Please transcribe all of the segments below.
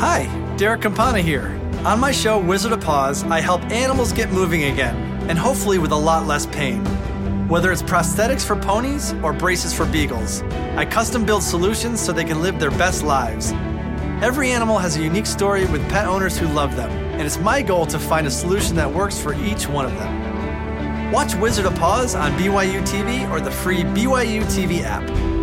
Hi, Derrick Campana here. On my show, Wizard of Paws, I help animals get moving again, and hopefully with a lot less pain. Whether it's prosthetics for ponies or braces for beagles, I custom build solutions so they can live their best lives. Every animal has a unique story with pet owners who love them, and it's my goal to find a solution that works for each one of them. Watch Wizard of Paws on BYU TV or the free BYU TV app.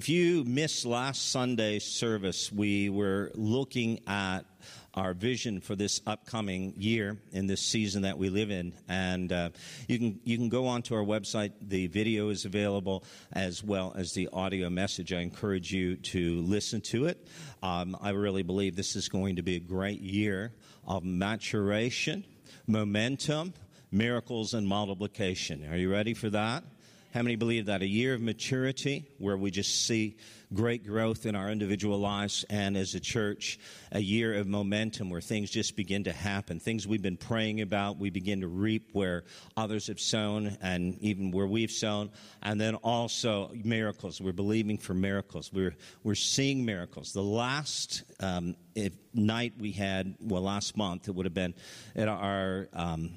If you missed last Sunday's service, we were looking at our vision for this upcoming year in this season that we live in. And uh, you can you can go onto our website. The video is available as well as the audio message. I encourage you to listen to it. Um, I really believe this is going to be a great year of maturation, momentum, miracles, and multiplication. Are you ready for that? How many believe that? A year of maturity where we just see great growth in our individual lives and as a church, a year of momentum where things just begin to happen. Things we've been praying about, we begin to reap where others have sown and even where we've sown. And then also miracles. We're believing for miracles. We're, we're seeing miracles. The last um, night we had, well, last month, it would have been at our. Um,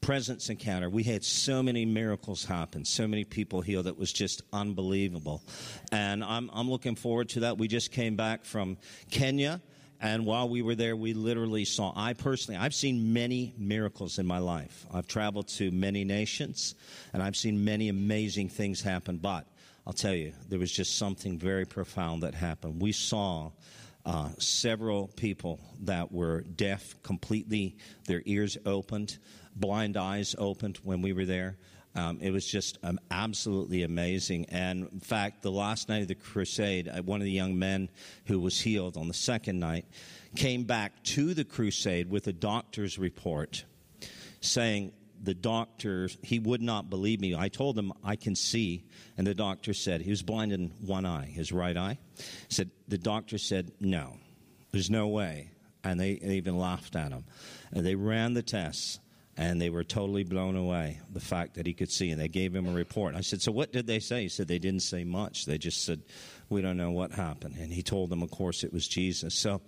presence encounter, we had so many miracles happen, so many people healed. It was just unbelievable. And I'm, I'm looking forward to that. We just came back from Kenya. And while we were there, we literally saw, I personally, I've seen many miracles in my life. I've traveled to many nations, and I've seen many amazing things happen. But I'll tell you, there was just something very profound that happened. We saw uh, several people that were deaf completely, their ears opened blind eyes opened when we were there. Um, it was just um, absolutely amazing. And in fact, the last night of the crusade, uh, one of the young men who was healed on the second night came back to the crusade with a doctor's report saying, the doctor, he would not believe me. I told him I can see, and the doctor said, he was blind in one eye, his right eye. Said, the doctor said, no, there's no way. And they, they even laughed at him. And they ran the tests and they were totally blown away the fact that he could see and they gave him a report. I said so what did they say? He said they didn't say much. They just said we don't know what happened and he told them of course it was jesus. So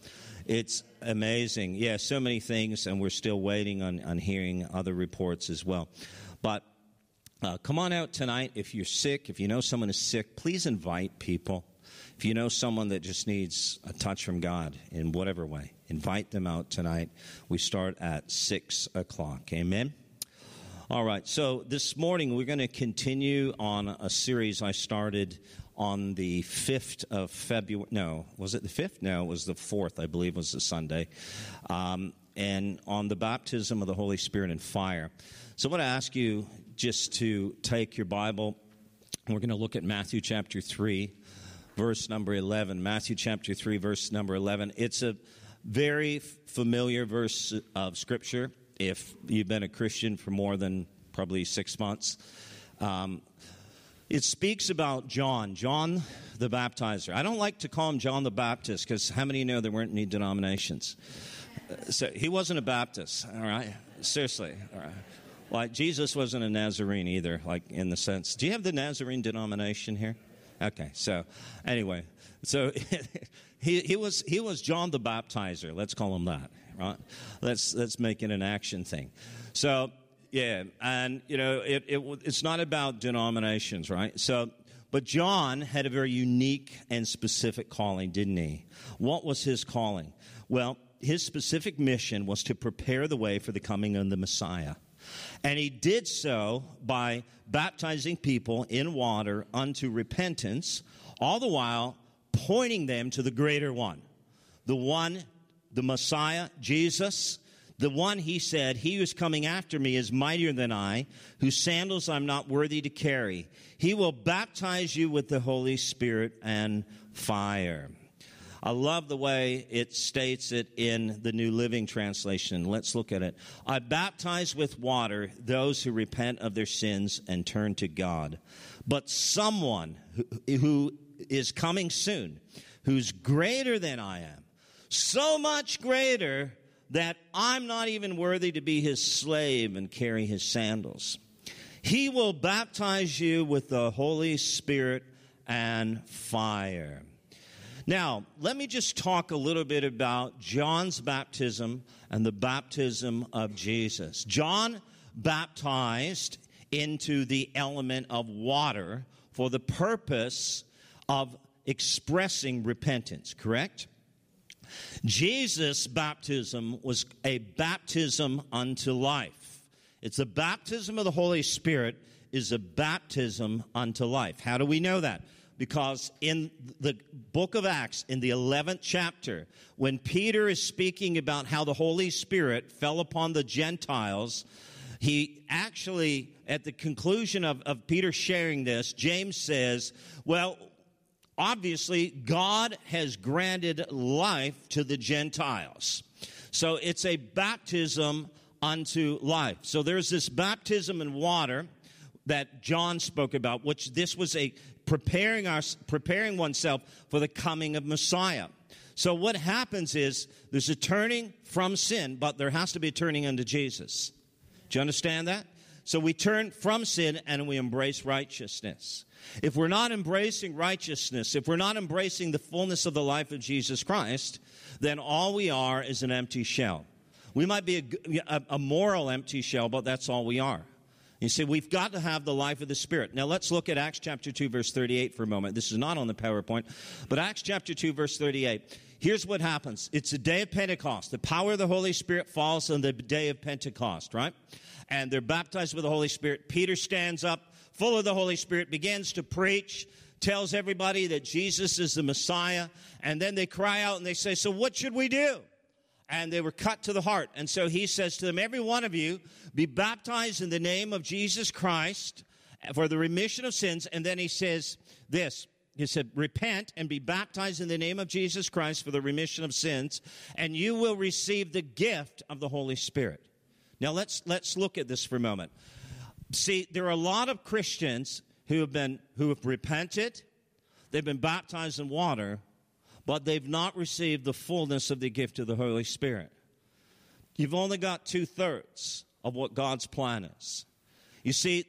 it's amazing. Yeah so many things and we're still waiting on, on hearing other reports as well. But uh, come on out tonight. If you're sick if you know someone is sick please invite people. If you know someone that just needs a touch from god in whatever way invite them out tonight. We start at 6 o'clock. Amen. All right, so this morning we're going to continue on a series I started on the 5th of February. No, was it the 5th? No, it was the 4th, I believe, was the Sunday. Um, and on the baptism of the Holy Spirit and fire. So I want to ask you just to take your Bible. We're going to look at Matthew chapter 3, verse number 11. Matthew chapter 3, verse number 11. It's a very familiar verse of Scripture if you've been a Christian for more than probably six months. Um, it speaks about John, John the Baptizer. I don't like to call him John the Baptist because how many know there weren't any denominations? So he wasn't a Baptist, all right? Seriously, all right. Like Jesus wasn't a Nazarene either, like in the sense. Do you have the Nazarene denomination here? Okay, so anyway, so he, he, was, he was John the Baptizer. Let's call him that, right? Let's, let's make it an action thing. So, yeah, and, you know, it, it, it's not about denominations, right? So, but John had a very unique and specific calling, didn't he? What was his calling? Well, his specific mission was to prepare the way for the coming of the Messiah. And he did so by baptizing people in water unto repentance, all the while pointing them to the greater one. The one, the Messiah, Jesus, the one he said, He who's coming after me is mightier than I, whose sandals I'm not worthy to carry. He will baptize you with the Holy Spirit and fire. I love the way it states it in the New Living Translation. Let's look at it. I baptize with water those who repent of their sins and turn to God. But someone who, who is coming soon, who's greater than I am, so much greater that I'm not even worthy to be his slave and carry his sandals. He will baptize you with the Holy Spirit and fire. Now, let me just talk a little bit about John's baptism and the baptism of Jesus. John baptized into the element of water for the purpose of expressing repentance, correct? Jesus' baptism was a baptism unto life. It's the baptism of the Holy Spirit is a baptism unto life. How do we know that? Because in the book of Acts, in the 11th chapter, when Peter is speaking about how the Holy Spirit fell upon the Gentiles, he actually, at the conclusion of, of Peter sharing this, James says, Well, obviously, God has granted life to the Gentiles. So it's a baptism unto life. So there's this baptism in water that John spoke about, which this was a preparing us, preparing oneself for the coming of Messiah. So what happens is there's a turning from sin, but there has to be a turning unto Jesus. Do you understand that? So we turn from sin and we embrace righteousness. If we're not embracing righteousness, if we're not embracing the fullness of the life of Jesus Christ, then all we are is an empty shell. We might be a, a, a moral empty shell, but that's all we are. You see, we've got to have the life of the Spirit. Now let's look at Acts chapter 2, verse 38 for a moment. This is not on the PowerPoint, but Acts chapter 2, verse 38. Here's what happens. It's the day of Pentecost. The power of the Holy Spirit falls on the day of Pentecost, right? And they're baptized with the Holy Spirit. Peter stands up, full of the Holy Spirit, begins to preach, tells everybody that Jesus is the Messiah, and then they cry out and they say, So what should we do? And they were cut to the heart. And so he says to them, Every one of you be baptized in the name of Jesus Christ for the remission of sins. And then he says this. He said, Repent and be baptized in the name of Jesus Christ for the remission of sins, and you will receive the gift of the Holy Spirit. Now let's let's look at this for a moment. See, there are a lot of Christians who have been who have repented, they've been baptized in water, but they've not received the fullness of the gift of the Holy Spirit. You've only got two thirds of what God's plan is. You see,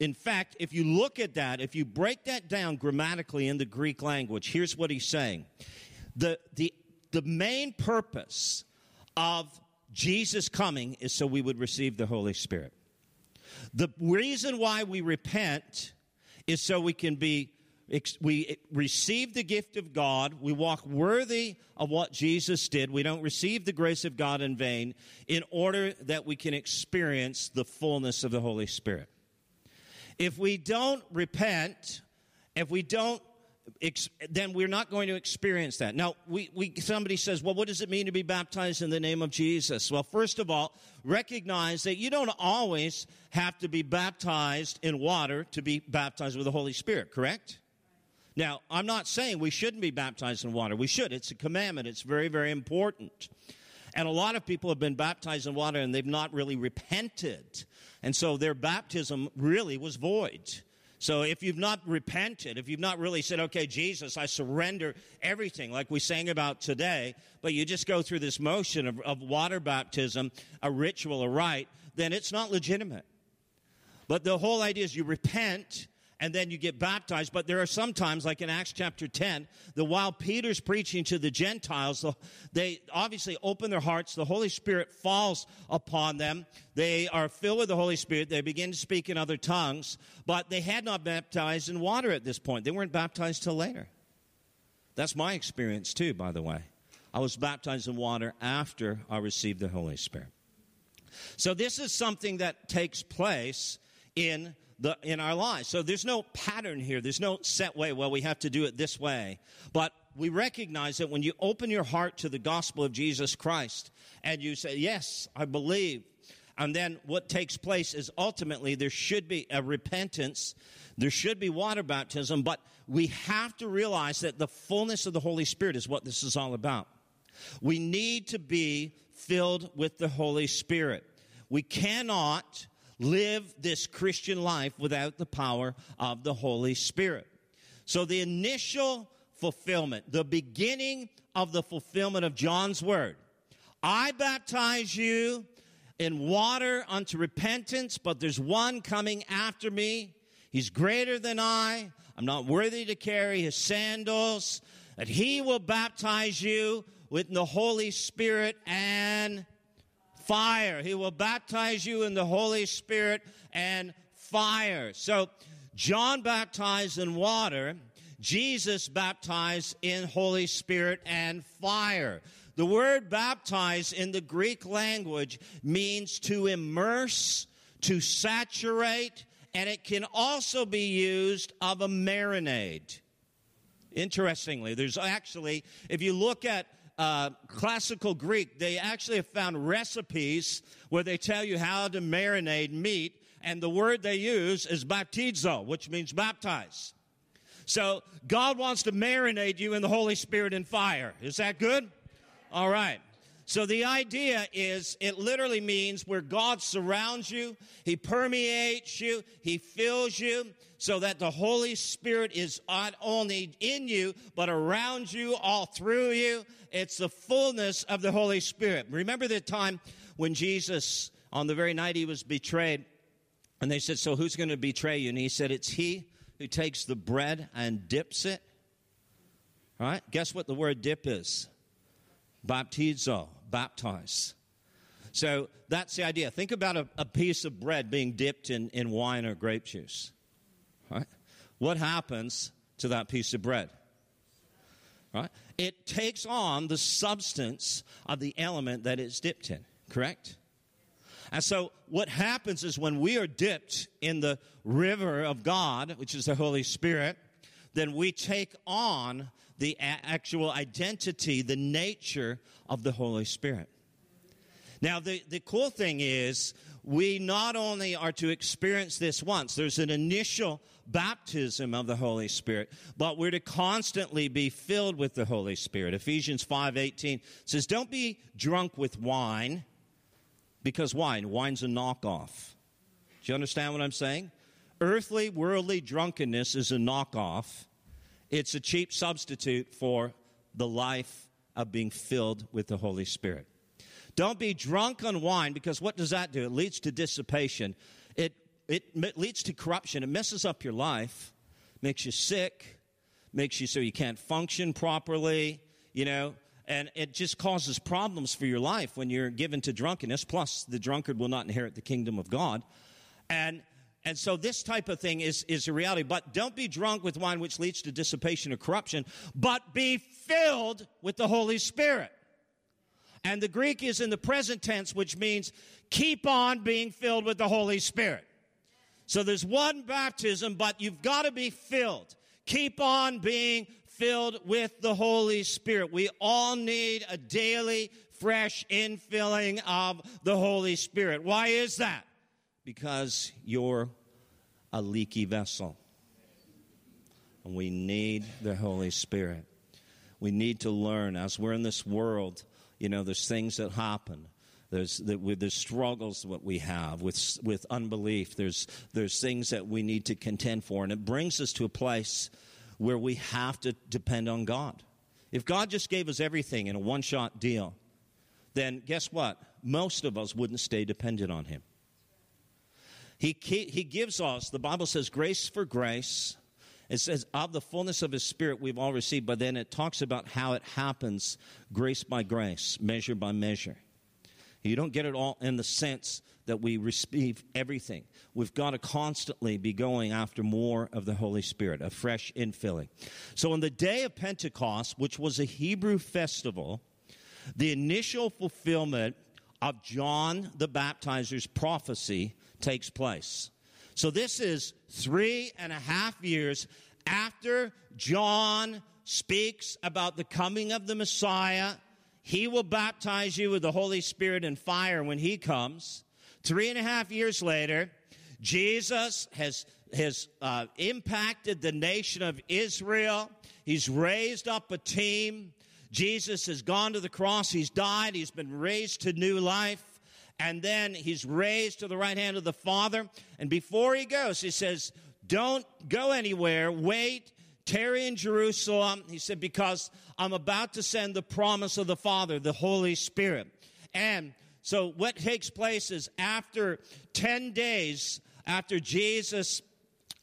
in fact, if you look at that, if you break that down grammatically in the Greek language, here's what he's saying. The, the, the main purpose of Jesus coming is so we would receive the Holy Spirit. The reason why we repent is so we can be we receive the gift of God. We walk worthy of what Jesus did. We don't receive the grace of God in vain in order that we can experience the fullness of the Holy Spirit. If we don't repent, if we don't then we're not going to experience that. Now, we, we, somebody says, well, what does it mean to be baptized in the name of Jesus? Well, first of all, recognize that you don't always have to be baptized in water to be baptized with the Holy Spirit, correct? Now, I'm not saying we shouldn't be baptized in water. We should. It's a commandment. It's very, very important. And a lot of people have been baptized in water and they've not really repented. And so their baptism really was void. So if you've not repented, if you've not really said, okay, Jesus, I surrender everything, like we sang about today, but you just go through this motion of, of water baptism, a ritual, a rite, then it's not legitimate. But the whole idea is you repent and then you get baptized. But there are some times, like in Acts chapter 10, that while Peter's preaching to the Gentiles, they obviously open their hearts. The Holy Spirit falls upon them. They are filled with the Holy Spirit. They begin to speak in other tongues, but they had not baptized in water at this point. They weren't baptized till later. That's my experience too, by the way. I was baptized in water after I received the Holy Spirit. So this is something that takes place in the, in our lives. So there's no pattern here. There's no set way. Well, we have to do it this way. But we recognize that when you open your heart to the gospel of Jesus Christ and you say, Yes, I believe. And then what takes place is ultimately there should be a repentance. There should be water baptism, but we have to realize that the fullness of the Holy Spirit is what this is all about. We need to be filled with the Holy Spirit. We cannot live this Christian life without the power of the Holy Spirit. So the initial fulfillment, the beginning of the fulfillment of John's word. I baptize you in water unto repentance, but there's one coming after me. He's greater than I. I'm not worthy to carry his sandals. that he will baptize you with the Holy Spirit and fire. He will baptize you in the Holy Spirit and fire. So, John baptized in water, Jesus baptized in Holy Spirit and fire. The word baptize in the Greek language means to immerse, to saturate, and it can also be used of a marinade. Interestingly, there's actually, if you look at uh, classical Greek, they actually have found recipes where they tell you how to marinate meat, and the word they use is baptizo, which means baptize. So God wants to marinate you in the Holy Spirit and fire. Is that good? All right. So the idea is it literally means where God surrounds you, He permeates you, He fills you, so that the Holy Spirit is not only in you, but around you, all through you. It's the fullness of the Holy Spirit. Remember the time when Jesus, on the very night he was betrayed, and they said, So who's going to betray you? And he said, It's he who takes the bread and dips it. All right? Guess what the word dip is? Baptizo, baptize. So that's the idea. Think about a, a, piece of bread being dipped in, in wine or grape juice. Right? What happens to that piece of bread? Right? It takes on the substance of the element that it's dipped in, correct? And so what happens is when we are dipped in the river of God, which is the Holy Spirit, then we take on the actual identity, the nature of the Holy Spirit. Now, the, the cool thing is, we not only are to experience this once, there's an initial baptism of the Holy Spirit, but we're to constantly be filled with the Holy Spirit. Ephesians 5:18 says, "Don't be drunk with wine, because wine, wine's a knockoff." Do you understand what I'm saying? Earthly, worldly drunkenness is a knockoff. It's a cheap substitute for the life of being filled with the Holy Spirit. Don't be drunk on wine because what does that do? It leads to dissipation. It, leads to corruption. It messes up your life, makes you sick, makes you so you can't function properly, you know, and it just causes problems for your life when you're given to drunkenness. Plus, the drunkard will not inherit the kingdom of God. And and so this type of thing is, is a reality. But don't be drunk with wine which leads to dissipation or corruption, but be filled with the Holy Spirit. And the Greek is in the present tense, which means keep on being filled with the Holy Spirit. So there's one baptism, but you've got to be filled. Keep on being filled with the Holy Spirit. We all need a daily, fresh infilling of the Holy Spirit. Why is that? Because you're a leaky vessel. And we need the Holy Spirit. We need to learn as we're in this world you know, there's things that happen. There's the, with the struggles that we have with with unbelief. There's there's things that we need to contend for, and it brings us to a place where we have to depend on God. If God just gave us everything in a one shot deal, then guess what? Most of us wouldn't stay dependent on Him. He, he gives us, the Bible says, grace for grace, it says, of the fullness of His Spirit we've all received, but then it talks about how it happens grace by grace, measure by measure. You don't get it all in the sense that we receive everything. We've got to constantly be going after more of the Holy Spirit, a fresh infilling. So, on the day of Pentecost, which was a Hebrew festival, the initial fulfillment of John the Baptizer's prophecy takes place. So this is three and a half years after John speaks about the coming of the Messiah. He will baptize you with the Holy Spirit and fire when he comes. Three and a half years later, Jesus has, has uh, impacted the nation of Israel. He's raised up a team. Jesus has gone to the cross. He's died. He's been raised to new life and then he's raised to the right hand of the Father. And before he goes, he says, Don't go anywhere. Wait, tarry in Jerusalem. He said, Because I'm about to send the promise of the Father, the Holy Spirit. And so what takes place is after 10 days, after Jesus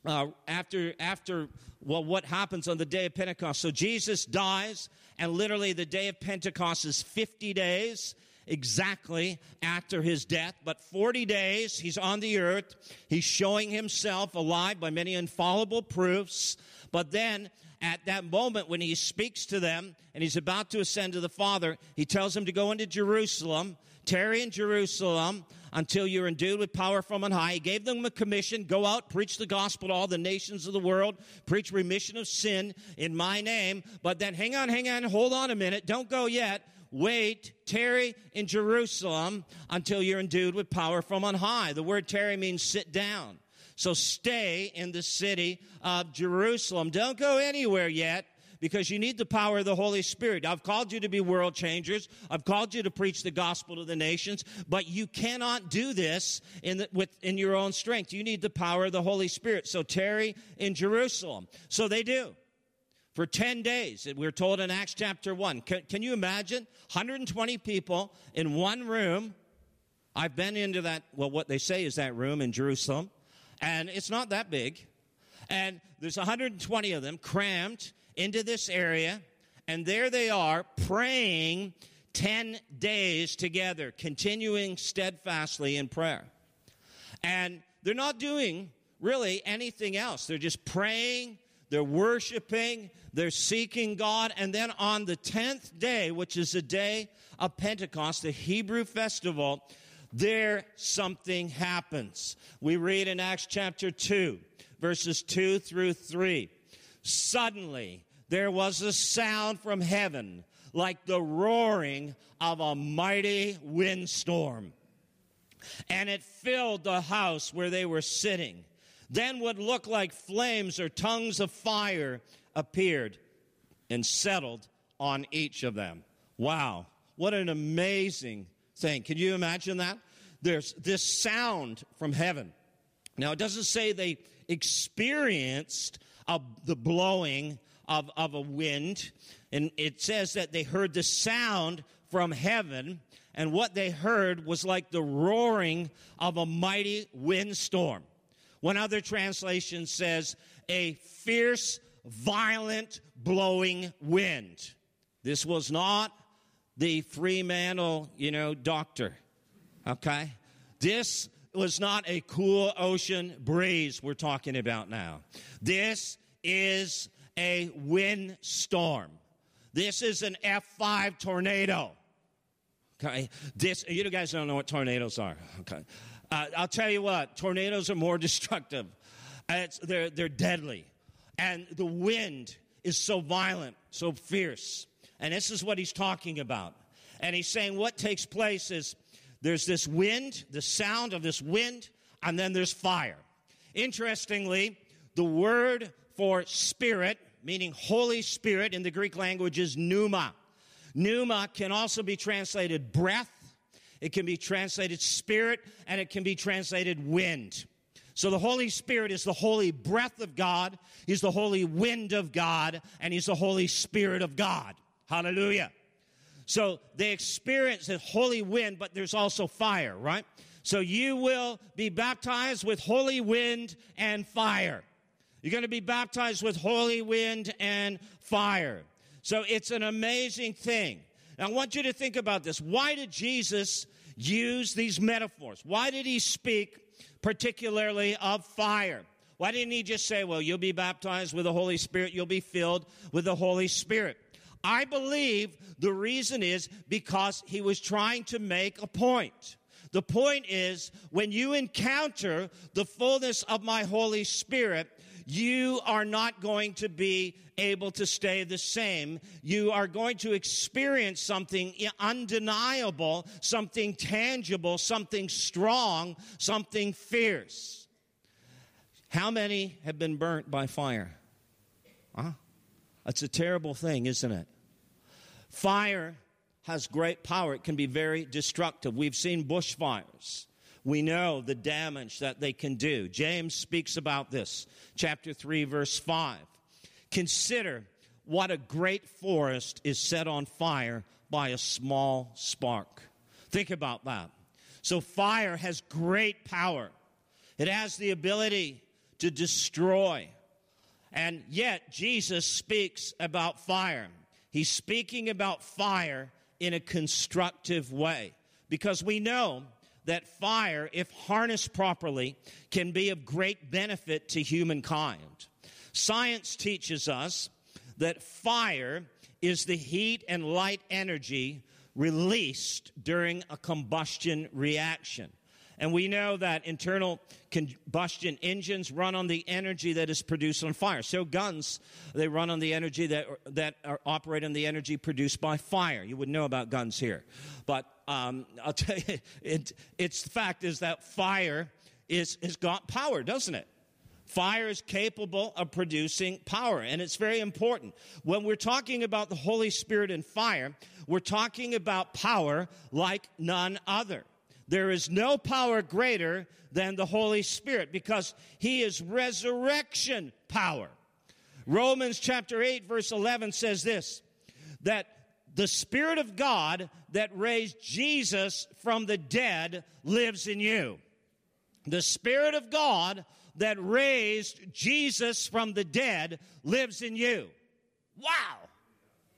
uh, after after well, what happens on the day of Pentecost? So Jesus dies, and literally the day of Pentecost is 50 days exactly after his death, but 40 days he's on the earth. He's showing himself alive by many infallible proofs. But then at that moment when he speaks to them and he's about to ascend to the Father, he tells them to go into Jerusalem, tarry in Jerusalem until you're endued with power from on high. He gave them a commission go out, preach the gospel to all the nations of the world, preach remission of sin in my name. But then hang on, hang on, hold on a minute, don't go yet. Wait, tarry in Jerusalem until you're endued with power from on high. The word tarry means sit down. So stay in the city of Jerusalem. Don't go anywhere yet because you need the power of the Holy Spirit. I've called you to be world changers. I've called you to preach the gospel to the nations, but you cannot do this in, the, with, in your own strength. You need the power of the Holy Spirit. So tarry in Jerusalem. So they do. For 10 days, we're told in Acts chapter 1. Can, can you imagine? 120 people in one room. I've been into that, well, what they say is that room in Jerusalem and it's not that big. And there's 120 of them crammed into this area, and there they are praying 10 days together, continuing steadfastly in prayer. And they're not doing really anything else. They're just praying, they're worshiping, they're seeking God. And then on the 10th day, which is the day of Pentecost, the Hebrew festival, there something happens. We read in Acts chapter 2, verses 2 through 3. Suddenly, there was a sound from heaven like the roaring of a mighty windstorm, and it filled the house where they were sitting. Then what looked like flames or tongues of fire appeared and settled on each of them. Wow, what an amazing thing. Can you imagine that? There's this sound from heaven. Now, it doesn't say they experienced a, the blowing of, of a wind, and it says that they heard the sound from heaven, and what they heard was like the roaring of a mighty windstorm. One other translation says, a fierce, violent blowing wind. This was not the Fremantle, you know, doctor. Okay? This was not a cool ocean breeze we're talking about now. This is a windstorm. This is an F5 tornado. Okay? This, you guys don't know what tornadoes are. Okay? Uh, I'll tell you what, tornadoes are more destructive. It's, they're, they're deadly. And the wind is so violent, so fierce. And this is what he's talking about. And he's saying what takes place is there's this wind, the sound of this wind, and then there's fire. Interestingly, the word for spirit, meaning Holy Spirit in the Greek language, is pneuma. Pneuma can also be translated breath, it can be translated spirit, and it can be translated wind. So the Holy Spirit is the holy breath of God, He's the holy wind of God, and He's the Holy Spirit of God. Hallelujah. So they experience the holy wind, but there's also fire, right? So you will be baptized with holy wind and fire. You're going to be baptized with holy wind and fire. So it's an amazing thing. Now, I want you to think about this. Why did Jesus use these metaphors? Why did he speak particularly of fire? Why didn't he just say, well, you'll be baptized with the Holy Spirit, you'll be filled with the Holy Spirit? I believe the reason is because he was trying to make a point. The point is when you encounter the fullness of my Holy Spirit, you are not going to be able to stay the same. You are going to experience something undeniable, something tangible, something strong, something fierce. How many have been burnt by fire? Huh? That's a terrible thing, isn't it? Fire has great power. It can be very destructive. We've seen bushfires. We know the damage that they can do. James speaks about this, chapter 3, verse 5. Consider what a great forest is set on fire by a small spark. Think about that. So, fire has great power, it has the ability to destroy. And yet, Jesus speaks about fire. He's speaking about fire in a constructive way because we know that fire, if harnessed properly, can be of great benefit to humankind. Science teaches us that fire is the heat and light energy released during a combustion reaction. And we know that internal combustion engines run on the energy that is produced on fire. So guns, they run on the energy that, that are, operate on the energy produced by fire. You would know about guns here. But um, I'll tell you, it, it's the fact is that fire is, has got power, doesn't it? Fire is capable of producing power, and it's very important. When we're talking about the Holy Spirit and fire, we're talking about power like none other. There is no power greater than the Holy Spirit because He is resurrection power. Romans chapter 8, verse 11 says this that the Spirit of God that raised Jesus from the dead lives in you. The Spirit of God that raised Jesus from the dead lives in you. Wow!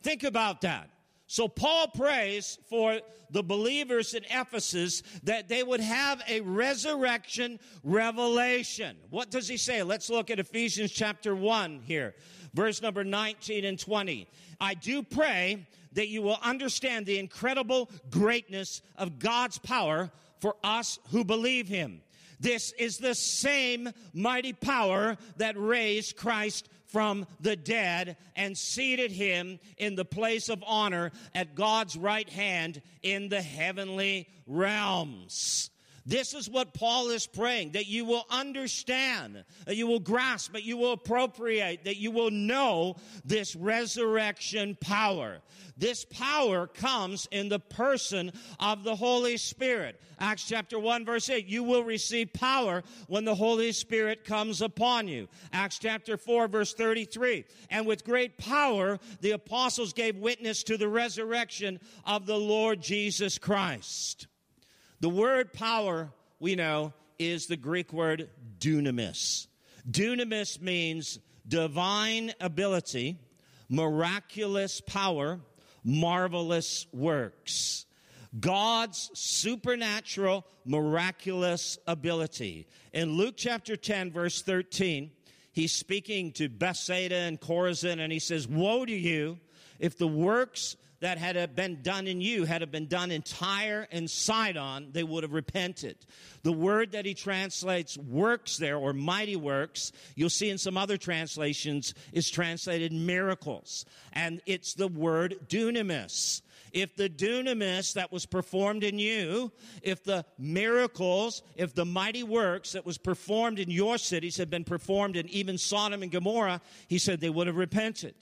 Think about that. So Paul prays for the believers in Ephesus that they would have a resurrection revelation. What does he say? Let's look at Ephesians chapter 1 here, verse number 19 and 20. I do pray that you will understand the incredible greatness of God's power for us who believe him. This is the same mighty power that raised Christ from the dead and seated him in the place of honor at God's right hand in the heavenly realms. This is what Paul is praying that you will understand, that you will grasp, that you will appropriate, that you will know this resurrection power. This power comes in the person of the Holy Spirit. Acts chapter 1 verse 8, you will receive power when the Holy Spirit comes upon you. Acts chapter 4 verse 33, and with great power the apostles gave witness to the resurrection of the Lord Jesus Christ. The word power, we know, is the Greek word dunamis. Dunamis means divine ability, miraculous power, marvelous works. God's supernatural, miraculous ability. In Luke chapter 10, verse 13, he's speaking to Bethsaida and Chorazin, and he says, Woe to you if the works that had been done in you had been done in Tyre and Sidon, they would have repented. The word that he translates works there, or mighty works, you'll see in some other translations, is translated miracles. And it's the word dunamis. If the dunamis that was performed in you, if the miracles, if the mighty works that was performed in your cities had been performed in even Sodom and Gomorrah, he said they would have repented.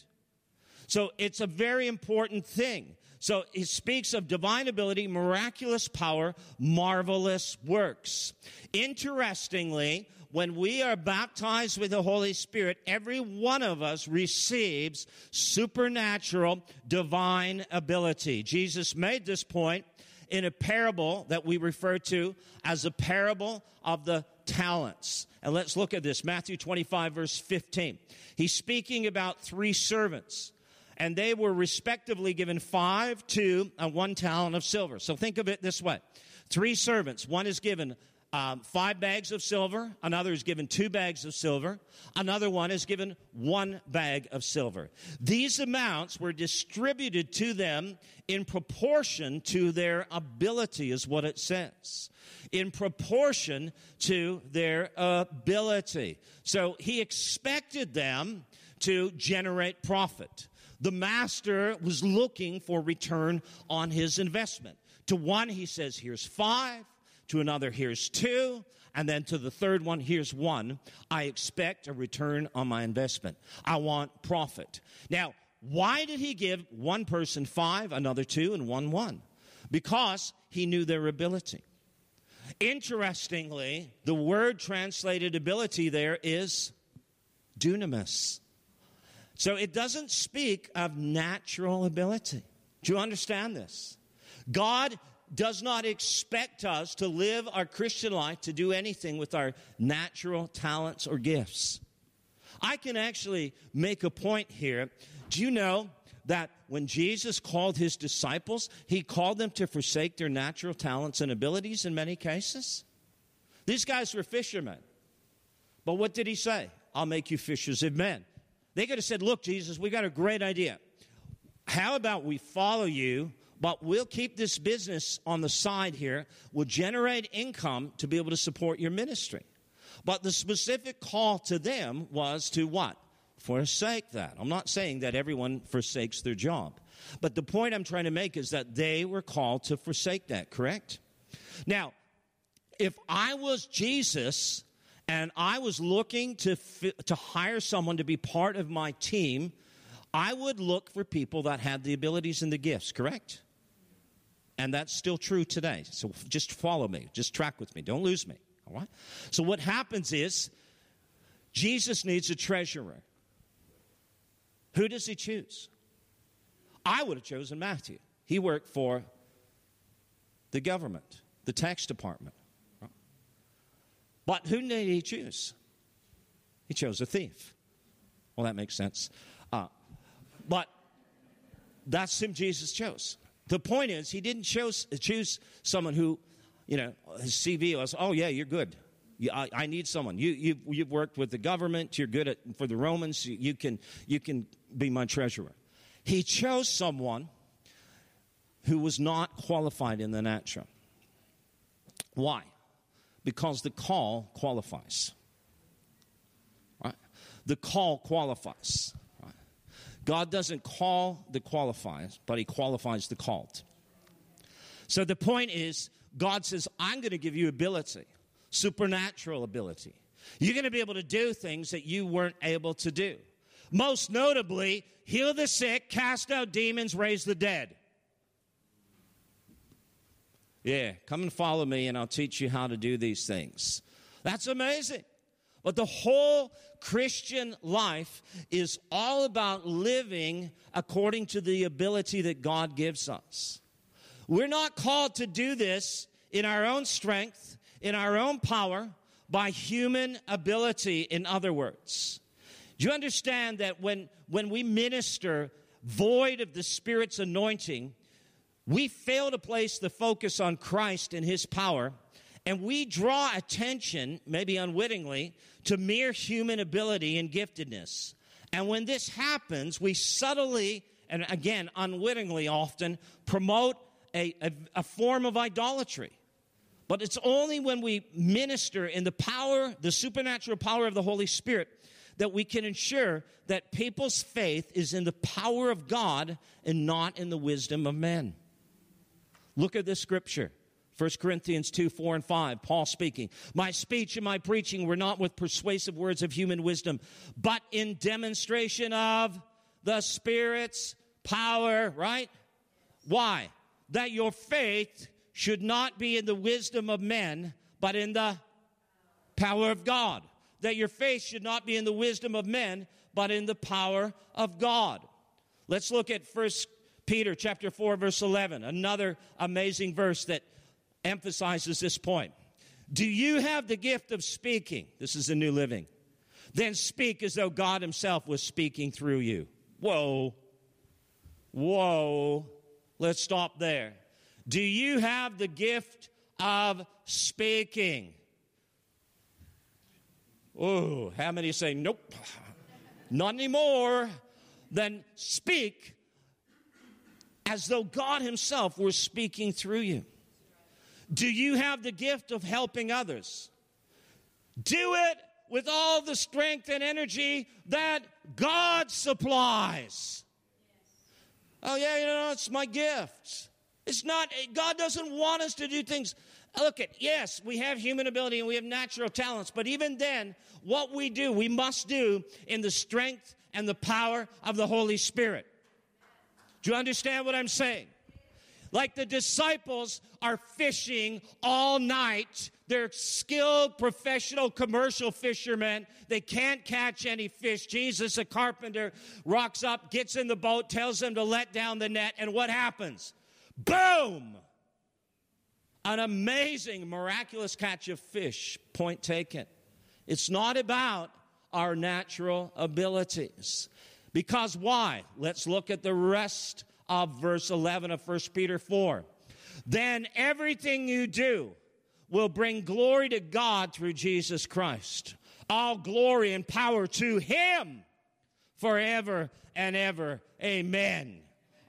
So it's a very important thing. So he speaks of divine ability, miraculous power, marvelous works. Interestingly, when we are baptized with the Holy Spirit, every one of us receives supernatural divine ability. Jesus made this point in a parable that we refer to as a parable of the talents. And let's look at this Matthew 25, verse 15. He's speaking about three servants and they were respectively given five, two, and one talent of silver. So think of it this way three servants. One is given um, five bags of silver, another is given two bags of silver, another one is given one bag of silver. These amounts were distributed to them in proportion to their ability, is what it says. In proportion to their ability. So he expected them to generate profit the master was looking for return on his investment. To one, he says, here's five. To another, here's two. And then to the third one, here's one. I expect a return on my investment. I want profit. Now, why did he give one person five, another two, and one one? Because he knew their ability. Interestingly, the word translated ability there is dunamis. So it doesn't speak of natural ability. Do you understand this? God does not expect us to live our Christian life to do anything with our natural talents or gifts. I can actually make a point here. Do you know that when Jesus called his disciples, he called them to forsake their natural talents and abilities in many cases? These guys were fishermen. But what did he say? I'll make you fishers of men. They could have said, Look, Jesus, we got a great idea. How about we follow you, but we'll keep this business on the side here. We'll generate income to be able to support your ministry. But the specific call to them was to what? Forsake that. I'm not saying that everyone forsakes their job. But the point I'm trying to make is that they were called to forsake that, correct? Now, if I was Jesus and I was looking to, to hire someone to be part of my team, I would look for people that had the abilities and the gifts, correct? And that's still true today. So just follow me, just track with me, don't lose me. All right? So what happens is Jesus needs a treasurer. Who does he choose? I would have chosen Matthew. He worked for the government, the tax department. But who did he choose? He chose a thief. Well, that makes sense. Uh, but that's whom Jesus chose. The point is, he didn't choose, choose someone who, you know, his CV was, oh, yeah, you're good. I, I, need someone. You, you, you've worked with the government. You're good at, for the Romans. You, you, can, you can be my treasurer. He chose someone who was not qualified in the natural. Why? Because the call qualifies. Right? The call qualifies. God doesn't call the qualifies, but He qualifies the called. So the point is, God says, I'm going to give you ability, supernatural ability. You're going to be able to do things that you weren't able to do. Most notably, heal the sick, cast out demons, raise the dead. Yeah, come and follow me and I'll teach you how to do these things. That's amazing. But the whole Christian life is all about living according to the ability that God gives us. We're not called to do this in our own strength, in our own power, by human ability, in other words. Do you understand that when, when we minister void of the Spirit's anointing, we fail to place the focus on Christ and His power, and we draw attention, maybe unwittingly, to mere human ability and giftedness. And when this happens, we subtly, and again, unwittingly often, promote a, a, a form of idolatry. But it's only when we minister in the power, the supernatural power of the Holy Spirit, that we can ensure that people's faith is in the power of God and not in the wisdom of men. Look at this scripture. 1 Corinthians 2, 4 and 5, Paul speaking. My speech and my preaching were not with persuasive words of human wisdom, but in demonstration of the Spirit's power, right? Why? That your faith should not be in the wisdom of men, but in the power of God. That your faith should not be in the wisdom of men, but in the power of God. Let's look at First Peter chapter 4 verse 11, another amazing verse that emphasizes this point. Do you have the gift of speaking? This is a new living. Then speak as though God himself was speaking through you. Whoa. Whoa. Let's stop there. Do you have the gift of speaking? Oh, how many say, nope, not anymore? Then speak as though God Himself were speaking through you. Do you have the gift of helping others? Do it with all the strength and energy that God supplies. Oh, yeah, you know, it's my gift. It's not, God doesn't want us to do things. Look at, yes, we have human ability and we have natural talents, but even then, what we do, we must do in the strength and the power of the Holy Spirit. Do you understand what I'm saying? Like the disciples are fishing all night. They're skilled, professional, commercial fishermen. They can't catch any fish. Jesus, a carpenter, rocks up, gets in the boat, tells them to let down the net, and what happens? Boom! An amazing, miraculous catch of fish. Point taken. It's not about our natural abilities. Because why? Let's look at the rest of verse 11 of 1 Peter 4. Then everything you do will bring glory to God through Jesus Christ. All glory and power to Him forever and ever. Amen.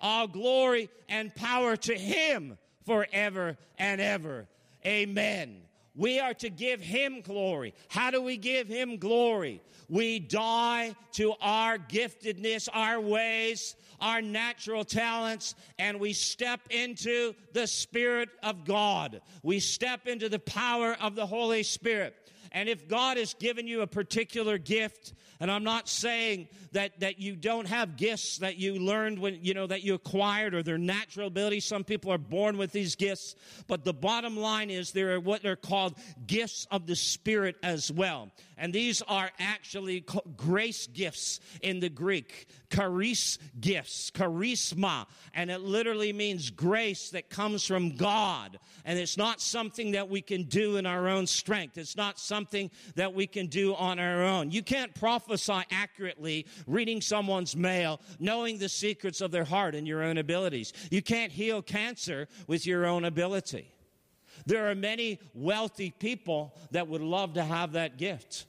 All glory and power to Him forever and ever. Amen. We are to give Him glory. How do we give Him glory? We die to our giftedness, our ways, our natural talents, and we step into the Spirit of God. We step into the power of the Holy Spirit. And if God has given you a particular gift, and I'm not saying that, that you don't have gifts that you learned when, you know, that you acquired or their natural ability. Some people are born with these gifts. But the bottom line is there are what are called gifts of the Spirit as well. And these are actually grace gifts in the Greek. Charis gifts, charisma. And it literally means grace that comes from God. And it's not something that we can do in our own strength. It's not something that we can do on our own. You can't prophesy accurately reading someone's mail, knowing the secrets of their heart and your own abilities. You can't heal cancer with your own ability. There are many wealthy people that would love to have that gift,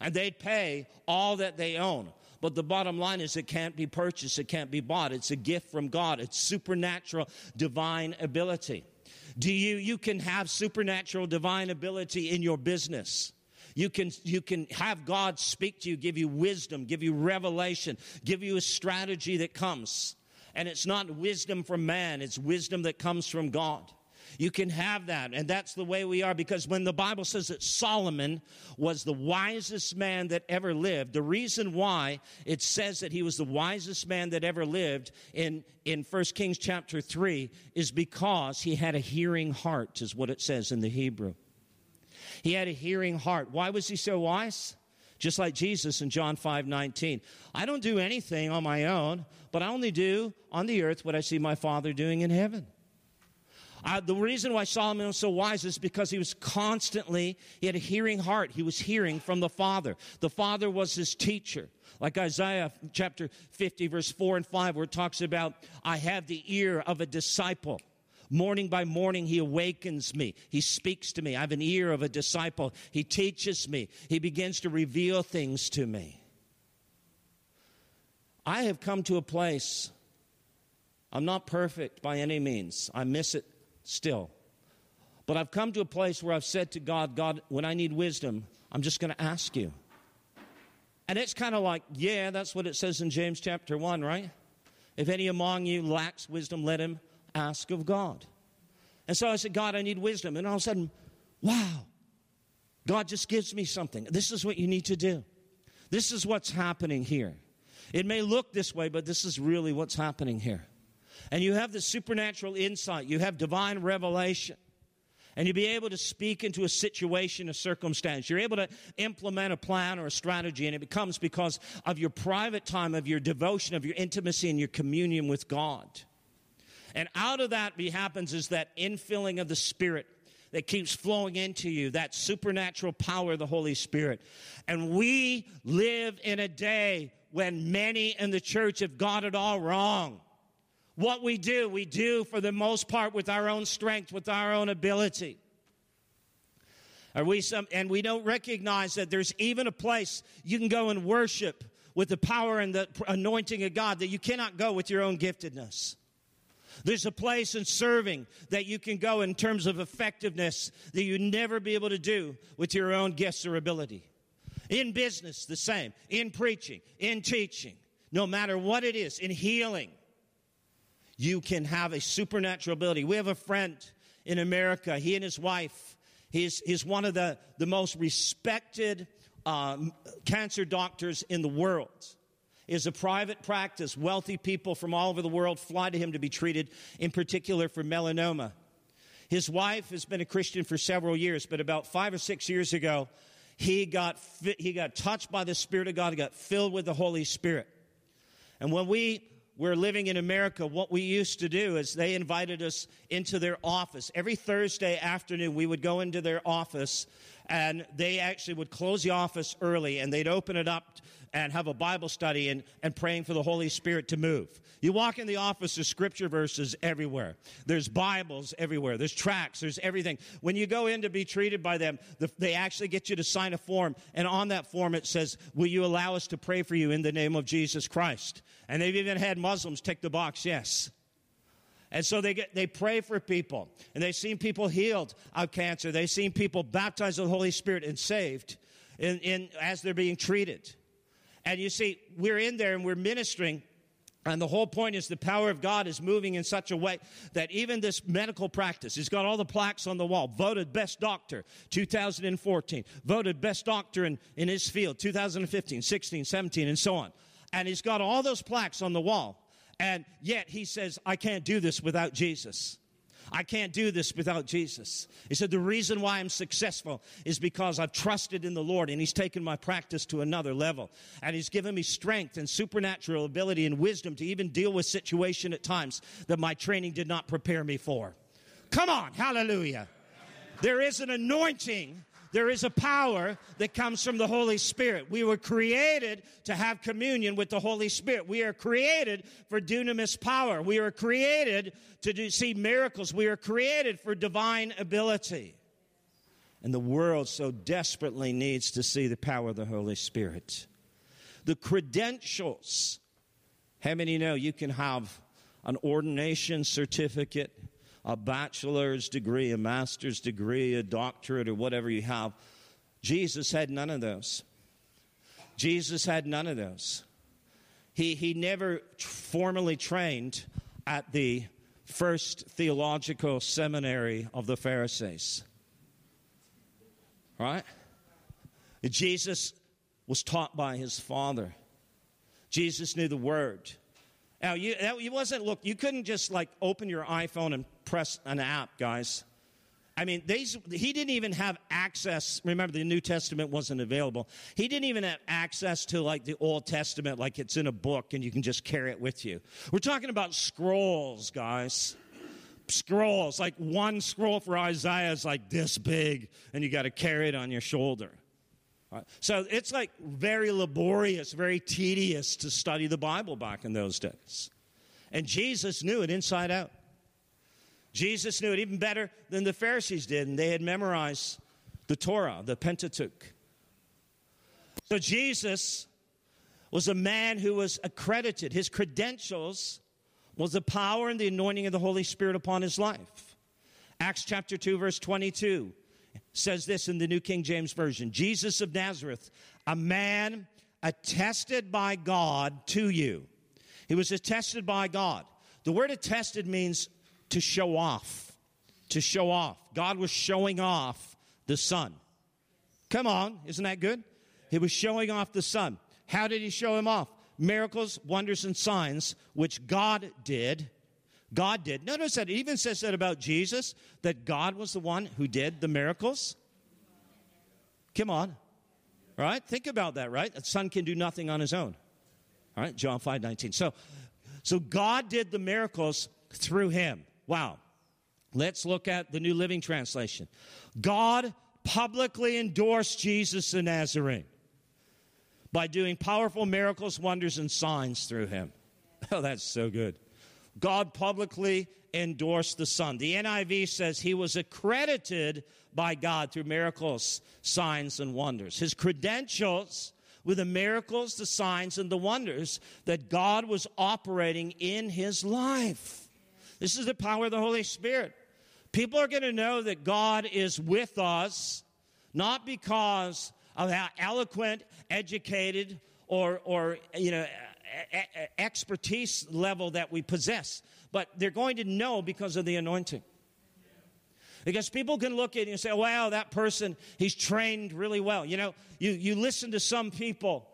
and they'd pay all that they own. But the bottom line is it can't be purchased, it can't be bought. It's a gift from God, it's supernatural divine ability. Do you you can have supernatural divine ability in your business? You can, you can have God speak to you, give you wisdom, give you revelation, give you a strategy that comes. And it's not wisdom from man, it's wisdom that comes from God. You can have that. And that's the way we are because when the Bible says that Solomon was the wisest man that ever lived, the reason why it says that he was the wisest man that ever lived in, in 1 Kings chapter 3 is because he had a hearing heart, is what it says in the Hebrew. He had a hearing heart. Why was he so wise? Just like Jesus in John 5 19. I don't do anything on my own, but I only do on the earth what I see my Father doing in heaven. The reason why Solomon was so wise is because he was constantly, he had a hearing heart. He was hearing from the Father. The Father was his teacher. Like Isaiah chapter 50, verse 4 and 5, where it talks about, I have the ear of a disciple. Morning by morning, He awakens me. He speaks to me. I have an ear of a disciple. He teaches me. He begins to reveal things to me. I have come to a place, I'm not perfect by any means. I miss it still. But I've come to a place where I've said to God, God, when I need wisdom, I'm just going to ask you. And it's kind of like, yeah, that's what it says in James chapter 1, right? If any among you lacks wisdom, let him ask of God. And so I said, God, I need wisdom. And all of a sudden, wow, God just gives me something. This is what you need to do. This is what's happening here. It may look this way, but this is really what's happening here. And you have the supernatural insight, you have divine revelation. And you'll be able to speak into a situation, a circumstance. You're able to implement a plan or a strategy, and it becomes because of your private time, of your devotion, of your intimacy, and your communion with God. And out of that be happens is that infilling of the Spirit that keeps flowing into you, that supernatural power of the Holy Spirit. And we live in a day when many in the church have got it all wrong. What we do, we do for the most part with our own strength, with our own ability. Are we some, and we don't recognize that there's even a place you can go and worship with the power and the anointing of God that you cannot go with your own giftedness. There's a place in serving that you can go in terms of effectiveness that you never be able to do with your own gifts or ability. In business, the same. In preaching, in teaching, no matter what it is, in healing, you can have a supernatural ability. We have a friend in America, he and his wife, he's, he's one of the, the most respected um, cancer doctors in the world is a private practice. Wealthy people from all over the world fly to him to be treated, in particular for melanoma. His wife has been a Christian for several years, but about five or six years ago, he got, he got touched by the Spirit of God, he got filled with the Holy Spirit. And when we were living in America, what we used to do is they invited us into their office. Every Thursday afternoon, we would go into their office and they actually would close the office early and they'd open it up and have a Bible study and, and praying for the Holy Spirit to move. You walk in the office, there's scripture verses everywhere. There's Bibles everywhere. There's tracts. There's everything. When you go in to be treated by them, the, they actually get you to sign a form. And on that form, it says, Will you allow us to pray for you in the name of Jesus Christ? And they've even had Muslims tick the box, yes. And so they get, they pray for people and they've seen people healed of cancer. They've seen people baptized with the Holy Spirit and saved in, in, as they're being treated. And you see, we're in there and we're ministering. And the whole point is the power of God is moving in such a way that even this medical practice, he's got all the plaques on the wall. Voted best doctor 2014. Voted best doctor in, in his field 2015, 16, 17, and so on. And he's got all those plaques on the wall. And yet he says, I can't do this without Jesus. I can't do this without Jesus. He said, The reason why I'm successful is because I've trusted in the Lord and He's taken my practice to another level. And He's given me strength and supernatural ability and wisdom to even deal with situation at times that my training did not prepare me for. Come on, hallelujah. There is an anointing there is a power that comes from the Holy Spirit. We were created to have communion with the Holy Spirit. We are created for dunamis power. We are created to do, see miracles. We are created for divine ability. And the world so desperately needs to see the power of the Holy Spirit. The credentials. How many know you can have an ordination certificate? A bachelor's degree, a master's degree, a doctorate, or whatever you have. Jesus had none of those. Jesus had none of those. He, he never formally trained at the first theological seminary of the Pharisees. Right? Jesus was taught by his Father. Jesus knew the Word. Now, you, you wasn't, look, you couldn't just like open your iPhone and press an app, guys. I mean, they, he didn't even have access. Remember, the New Testament wasn't available. He didn't even have access to like the Old Testament, like it's in a book and you can just carry it with you. We're talking about scrolls, guys. Scrolls. Like one scroll for Isaiah is like this big, and you got to carry it on your shoulder. So it's like very laborious, very tedious to study the Bible back in those days. And Jesus knew it inside out. Jesus knew it even better than the Pharisees did, and they had memorized the Torah, the Pentateuch. So Jesus was a man who was accredited. His credentials was the power and the anointing of the Holy Spirit upon his life. Acts chapter 2, verse 22 says this in the New King James Version Jesus of Nazareth, a man attested by God to you. He was attested by God. The word attested means to show off. To show off. God was showing off the Son. Come on, isn't that good? He was showing off the Son. How did he show him off? Miracles, wonders, and signs, which God did God did. Notice that it even says that about Jesus, that God was the one who did the miracles. Come on. Right? Think about that, right? The son can do nothing on his own. All right, John 5 19. So, so God did the miracles through him. Wow. Let's look at the New Living Translation. God publicly endorsed Jesus the Nazarene by doing powerful miracles, wonders, and signs through him. Oh, that's so good. God publicly endorsed the Son. The NIV says he was accredited by God through miracles, signs, and wonders. His credentials were the miracles, the signs, and the wonders that God was operating in his life. This is the power of the Holy Spirit. People are going to know that God is with us, not because of how eloquent, educated, or, or you know, expertise level that we possess, but they're going to know because of the anointing. Because people can look at you and say, wow, that person, he's trained really well. You know, you, you listen to some people,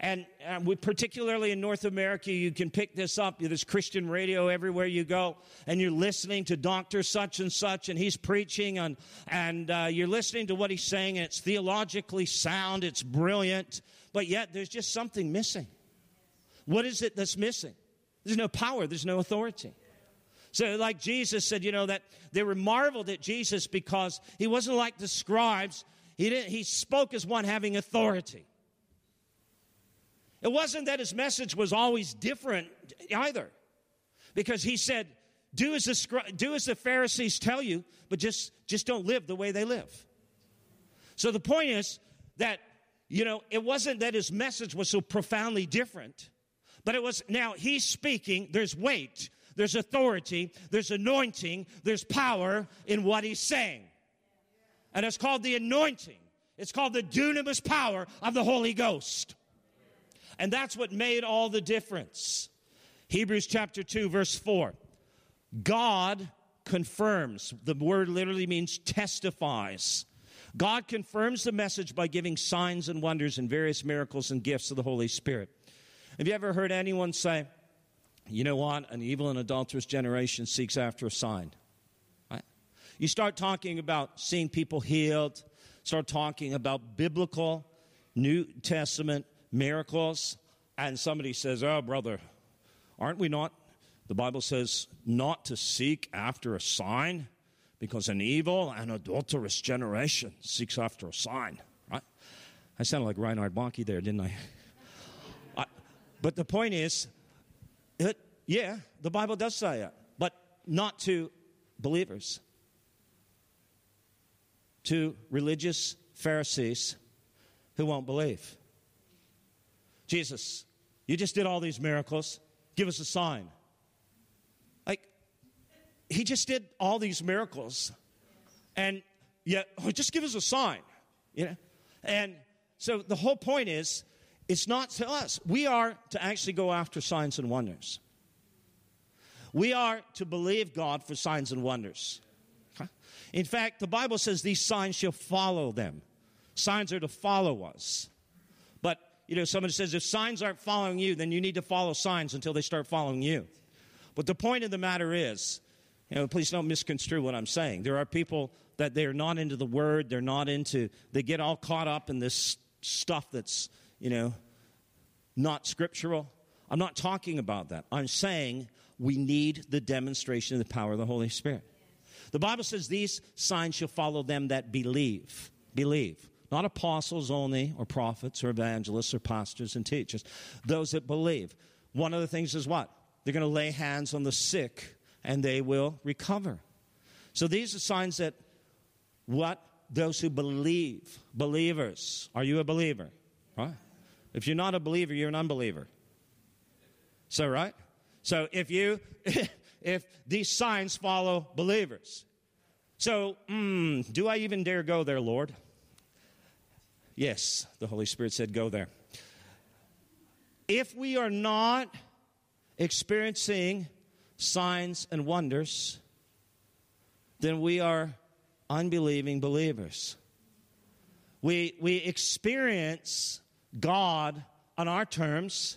and, and we, particularly in North America, you can pick this up. There's Christian radio everywhere you go, and you're listening to Dr. Such and Such, and he's preaching, and, and uh, you're listening to what he's saying, and it's theologically sound, it's brilliant, but yet there's just something missing. What is it that's missing? There's no power, there's no authority. So, like Jesus said, you know, that they were marveled at Jesus because he wasn't like the scribes. He, didn't, he spoke as one having authority. It wasn't that his message was always different either, because he said, do as, the, do as the Pharisees tell you, but just, just don't live the way they live. So the point is that, you know, it wasn't that his message was so profoundly different, but it was now he's speaking, there's weight, there's authority, there's anointing, there's power in what he's saying. And it's called the anointing. It's called the dunamis power of the Holy Ghost. And that's what made all the difference. Hebrews chapter 2, verse 4. God confirms. The word literally means testifies. God confirms the message by giving signs and wonders and various miracles and gifts of the Holy Spirit. Have you ever heard anyone say, you know what? An evil and adulterous generation seeks after a sign. You start talking about seeing people healed, start talking about biblical New Testament miracles, and somebody says, Oh, brother, aren't we not? The Bible says not to seek after a sign because an evil and adulterous generation seeks after a sign. Right? I sounded like Reinhard Bonnke there, didn't I? I but the point is, it, yeah, the Bible does say it, but not to believers, to religious Pharisees who won't believe. Jesus, you just did all these miracles. Give us a sign. Like, he just did all these miracles. And yet, oh, just give us a sign. You know? And so the whole point is, it's not to us. We are to actually go after signs and wonders. We are to believe God for signs and wonders. In fact, the Bible says these signs shall follow them. Signs are to follow us. You know, somebody says if signs aren't following you, then you need to follow signs until they start following you. But the point of the matter is, you know, please don't misconstrue what I'm saying. There are people that they're not into the word, they're not into, they get all caught up in this stuff that's, you know, not scriptural. I'm not talking about that. I'm saying we need the demonstration of the power of the Holy Spirit. The Bible says these signs shall follow them that believe. Believe. Not apostles only, or prophets, or evangelists, or pastors and teachers. Those that believe. One of the things is what? They're going to lay hands on the sick and they will recover. So these are signs that what? Those who believe. Believers. Are you a believer? Right? If you're not a believer, you're an unbeliever. So, right? So if you, if these signs follow believers. So, mm, do I even dare go there, Lord? Yes, the Holy Spirit said, Go there. If we are not experiencing signs and wonders, then we are unbelieving believers. We, we experience God on our terms,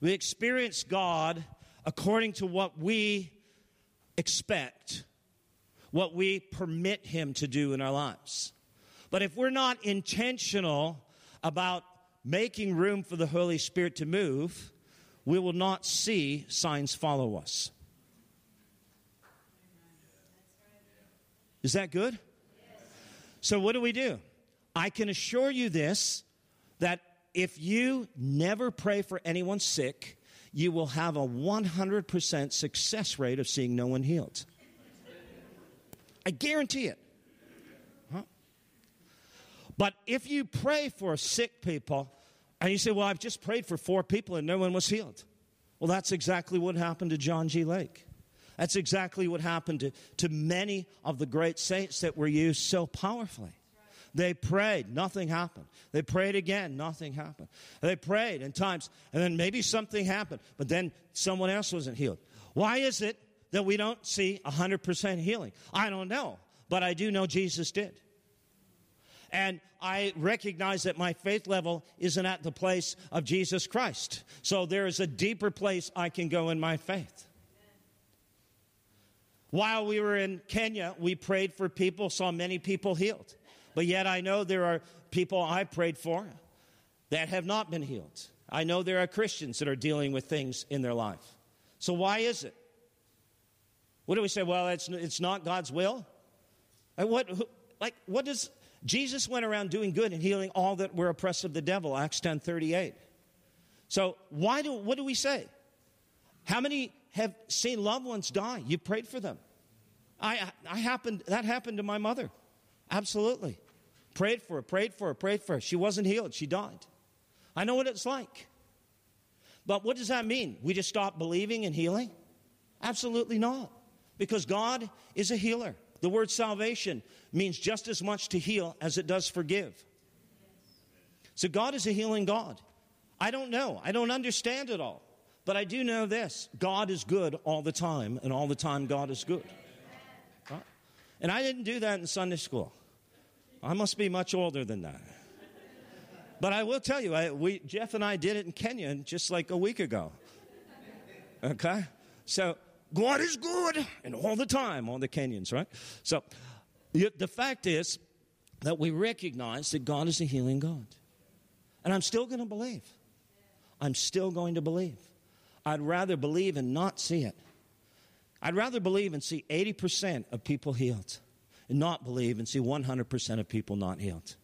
we experience God according to what we expect, what we permit Him to do in our lives. But if we're not intentional about making room for the Holy Spirit to move, we will not see signs follow us. Is that good? So, what do we do? I can assure you this that if you never pray for anyone sick, you will have a 100% success rate of seeing no one healed. I guarantee it. But if you pray for sick people and you say, Well, I've just prayed for four people and no one was healed. Well, that's exactly what happened to John G. Lake. That's exactly what happened to, to many of the great saints that were used so powerfully. They prayed, nothing happened. They prayed again, nothing happened. They prayed in times, and then maybe something happened, but then someone else wasn't healed. Why is it that we don't see 100% healing? I don't know, but I do know Jesus did. And I recognize that my faith level isn't at the place of Jesus Christ. So there is a deeper place I can go in my faith. While we were in Kenya, we prayed for people, saw many people healed. But yet I know there are people I prayed for that have not been healed. I know there are Christians that are dealing with things in their life. So why is it? What do we say? Well, it's, it's not God's will. What, like, what does Jesus went around doing good and healing all that were oppressed of the devil, Acts 10 38. So, why do, what do we say? How many have seen loved ones die? You prayed for them. I, I happened, that happened to my mother. Absolutely. Prayed for her, prayed for her, prayed for her. She wasn't healed, she died. I know what it's like. But what does that mean? We just stop believing in healing? Absolutely not. Because God is a healer. The word salvation means just as much to heal as it does forgive. So God is a healing God. I don't know. I don't understand it all. But I do know this God is good all the time, and all the time God is good. Right? And I didn't do that in Sunday school. I must be much older than that. But I will tell you, I, we, Jeff and I did it in Kenya just like a week ago. Okay? So God is good, and all the time, all the Kenyans, right? So the fact is that we recognize that God is a healing God. And I'm still going to believe. I'm still going to believe. I'd rather believe and not see it. I'd rather believe and see 80% of people healed and not believe and see 100% of people not healed.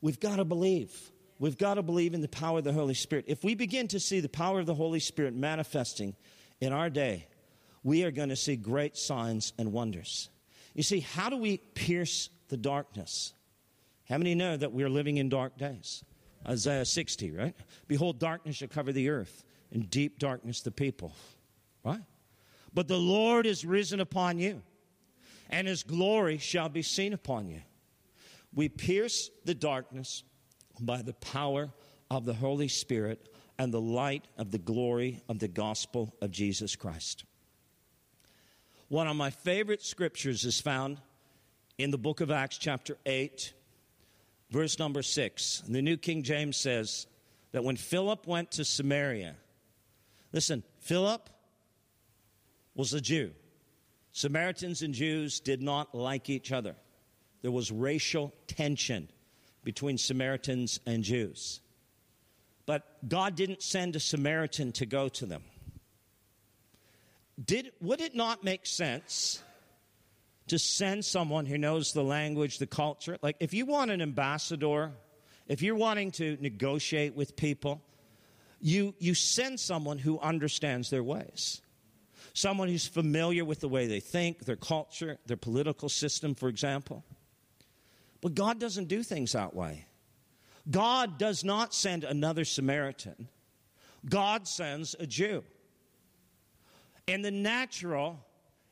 We've got to believe. We've got to believe in the power of the Holy Spirit. If we begin to see the power of the Holy Spirit manifesting in our day, we are going to see great signs and wonders. You see, how do we pierce the darkness? How many know that we are living in dark days? Isaiah 60, right? Behold, darkness shall cover the earth, and deep darkness the people, right? But the Lord is risen upon you, and his glory shall be seen upon you. We pierce the darkness by the power of the Holy Spirit and the light of the glory of the gospel of Jesus Christ. One of my favorite scriptures is found in the book of Acts, chapter 8, verse number 6. The New King James says that when Philip went to Samaria, listen, Philip was a Jew. Samaritans and Jews did not like each other. There was racial tension between Samaritans and Jews. But God didn't send a Samaritan to go to them. Did, would it not make sense to send someone who knows the language, the culture? Like, if you want an ambassador, if you're wanting to negotiate with people, you, you send someone who understands their ways. Someone who's familiar with the way they think, their culture, their political system, for example. But God doesn't do things that way. God does not send another Samaritan, God sends a Jew. In the natural,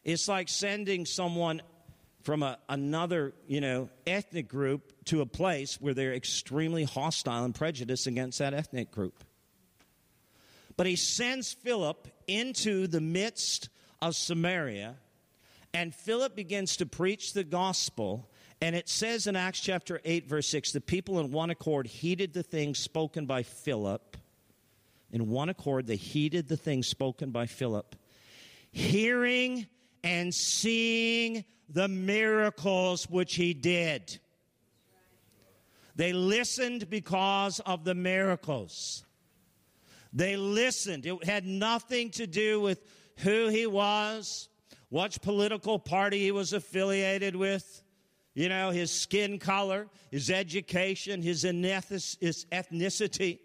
it's like sending someone from a, another, you know, ethnic group to a place where they're extremely hostile and prejudiced against that ethnic group. But he sends Philip into the midst of Samaria, and Philip begins to preach the gospel and it says in Acts chapter 8, verse 6 the people in one accord heeded the things spoken by Philip. In one accord, they heeded the things spoken by Philip, hearing and seeing the miracles which he did. They listened because of the miracles. They listened. It had nothing to do with who he was, what political party he was affiliated with you know, his skin color, his education, his ethnicity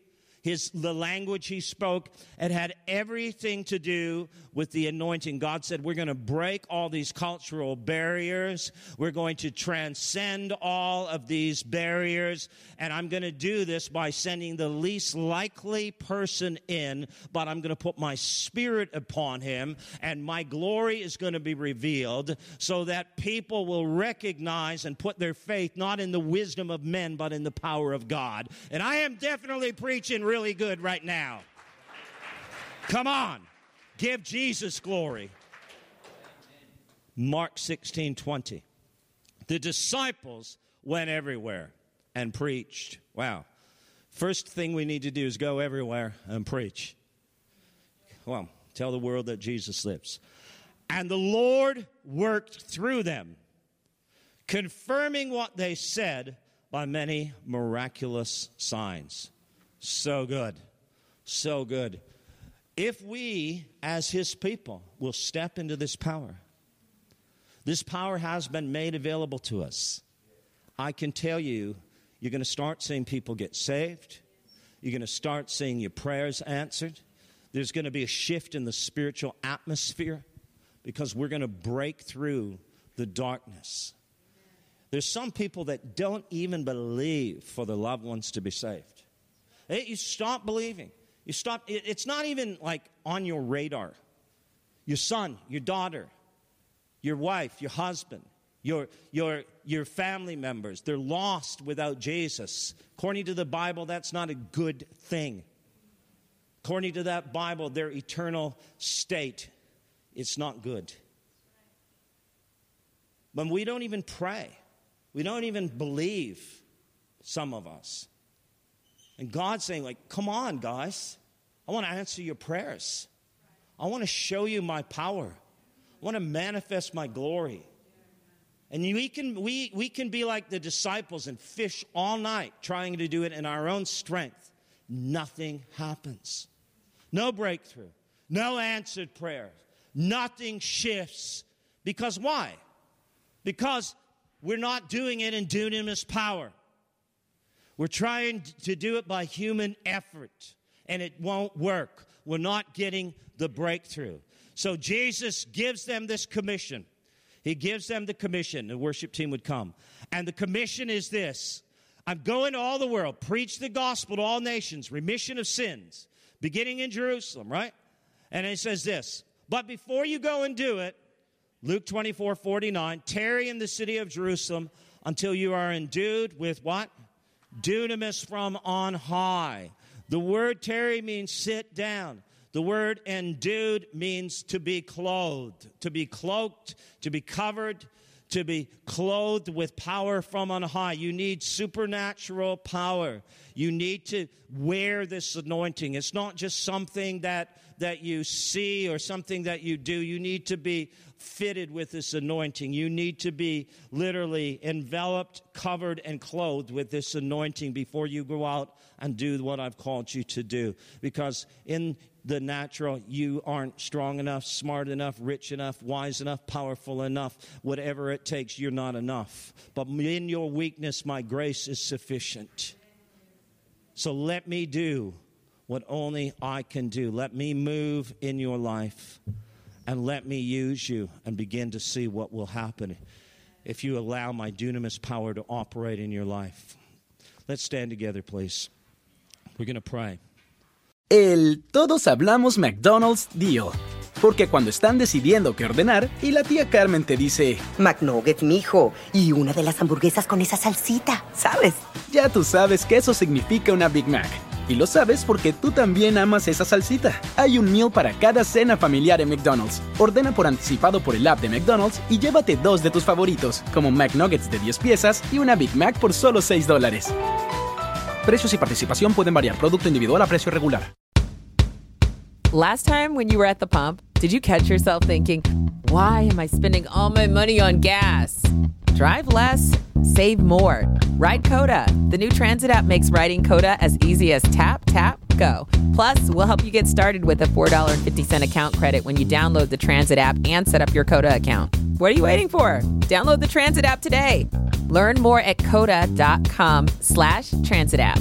his the language he spoke. It had everything to do with the anointing. God said we're going to break all these cultural barriers. We're going to transcend all of these barriers. And i'm going to do this by sending the least likely person in but i'm going to put my spirit upon him and my glory is going to be revealed so that people will recognize and put their faith not in the wisdom of men but in the power of god. And i am definitely preaching real really good right now. Come on, give Jesus glory. Mark 16 20. The disciples went everywhere and preached. Wow. First thing we need to do is go everywhere and preach. Well, tell the world that Jesus lives. And the Lord worked through them, confirming what they said by many miraculous signs. So good. So good. If we, as his people, will step into this power, this power has been made available to us. I can tell you, you're going to start seeing people get saved. You're going to start seeing your prayers answered. There's going to be a shift in the spiritual atmosphere because we're going to break through the darkness. There's some people that don't even believe for their loved ones to be saved. Eh, you stop believing. You stop. It's not even like on your radar. Your son, your daughter, your wife, your husband, your, your, your family members, they're lost without Jesus. According to the Bible, that's not a good thing. According to that Bible, their eternal state, it's not good. But we don't even pray. We don't even believe, some of us. And God's saying, like, come on, guys. I want to answer your prayers. I want to show you my power. I want to manifest my glory. And we can, we, we can be like the disciples and fish all night trying to do it in our own strength. Nothing happens. No breakthrough. No answered prayer. Nothing shifts. Because why? Because we're not doing it in dunamis power. We're trying to do it by human effort, and it won't work. We're not getting the breakthrough. So Jesus gives them this commission. He gives them the commission. The worship team would come. And the commission is this I'm going to all the world, preach the gospel to all nations, remission of sins, beginning in Jerusalem, right? And he says this But before you go and do it, Luke 24 49, tarry in the city of Jerusalem until you are endued with what? Dunamis from on high. The word tarry means sit down. The word endued means to be clothed, to be cloaked, to be covered, to be clothed with power from on high. You need supernatural power. You need to wear this anointing. It's not just something that, that you see or something that you do. You need to be fitted with this anointing. You need to be literally enveloped, covered, and clothed with this anointing before you go out and do what I've called you to do. Because in the natural, you aren't strong enough, smart enough, rich enough, wise enough, powerful enough. Whatever it takes, you're not enough. But in your weakness, my grace is sufficient. So let me do what only I can do. Let me move in your life and let me use you and begin to see what will happen if you allow my dunamis power to operate in your life. Let's stand together, please. We're going to pray. El todos hablamos McDonald's deal. Porque cuando están decidiendo qué ordenar y la tía Carmen te dice McNuggets, mijo, y una de las hamburguesas con esa salsita, ¿sabes? Ya tú sabes que eso significa una Big Mac. Y lo sabes porque tú también amas esa salsita. Hay un meal para cada cena familiar en McDonald's. Ordena por anticipado por el app de McDonald's y llévate dos de tus favoritos, como McNuggets de 10 piezas y una Big Mac por solo 6 dólares. Precios y participación pueden variar. Producto individual a precio regular. Last time when you were at the pump, did you catch yourself thinking, why am I spending all my money on gas? Drive less, save more. Ride COTA. The new transit app makes riding COTA as easy as tap, tap, go. Plus, we'll help you get started with a $4.50 account credit when you download the transit app and set up your COTA account. What are you waiting for? Download the transit app today. Learn more at cota.com slash transit app.